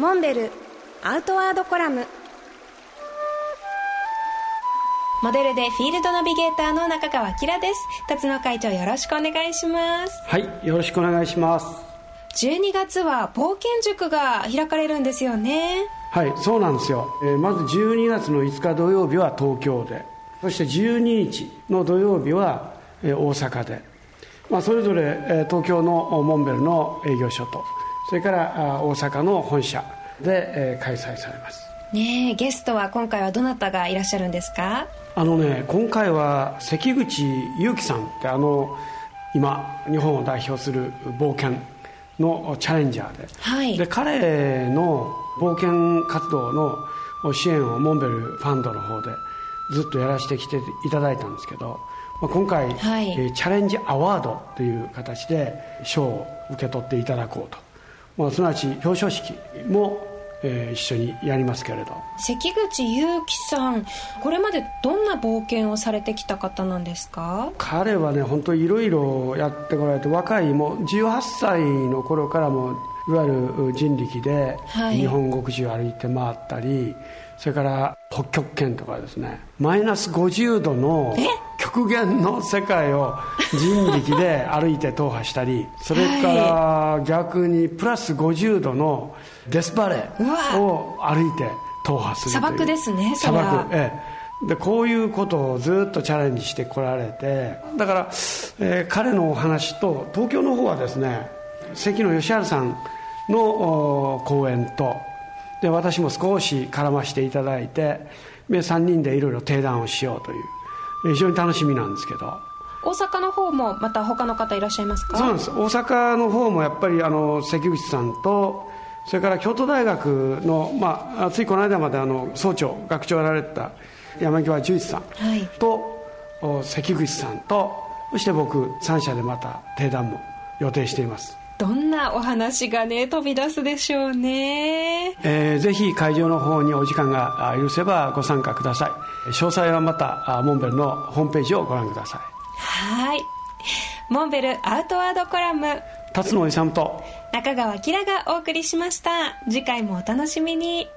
モンベルアウトワードコラム。モデルでフィールドナビゲーターの中川きらです。辰野会長よろしくお願いします。はいよろしくお願いします。12月は冒険塾が開かれるんですよね。はいそうなんですよ、えーまず12月の5日土曜日は東京でそして12日の土曜日は、えー大阪で、まあ、それぞれ、えー東京のモンベルの営業所とそれからあ大阪の本社で、えー開催されます。ねえゲストは今回はどなたがいらっしゃるんですか？あのね今回は関口祐樹さんってあの今日本を代表する冒険のチャレンジャーで,、はい。で彼の冒険活動の支援をモンベルファンドの方でずっとやらせてきていただいたんですけど、まあ、今回、はい。えーチャレンジアワードという形で賞を受け取っていただこうと、まあ、すなわち表彰式も、えー一緒にやりますけれど。関口祐樹さんこれまでどんな冒険をされてきた方なんですか？彼はね本当いろいろやってこられて若いもう18歳の頃からもいわゆる人力ではい。日本国中歩いて回ったり、それから北極圏とかですね。マイナス50度の極限の世界を人力で歩いて踏破したりそれから逆にプラス50度のデスバレーを歩いて踏破する砂漠ですねそ砂漠。ええ、でこういうことをずっとチャレンジしてこられて。だから、えー彼のお話と東京の方はですね関野義治さんのお講演とで私も少し絡ませていただいてで3人でいろいろ提談をしようという。えー非常に楽しみなんですけど大阪の方もまた他の方いらっしゃいますか？そうなんです。大阪の方もやっぱりあの関口さんとそれから京都大学の、まあ、ついこの間まであの総長学長をやられてた山際十一さんはい。関口さんとそして僕3社でまた定談も予定しています、どんなお話がね飛び出すでしょうね。えーぜひ会場の方にお時間があ許せばご参加ください。詳細はまたあモンベルのホームページをご覧くださいはい。モンベルアウトワードコラム。辰野勇と。中川きらがお送りしました。次回もお楽しみに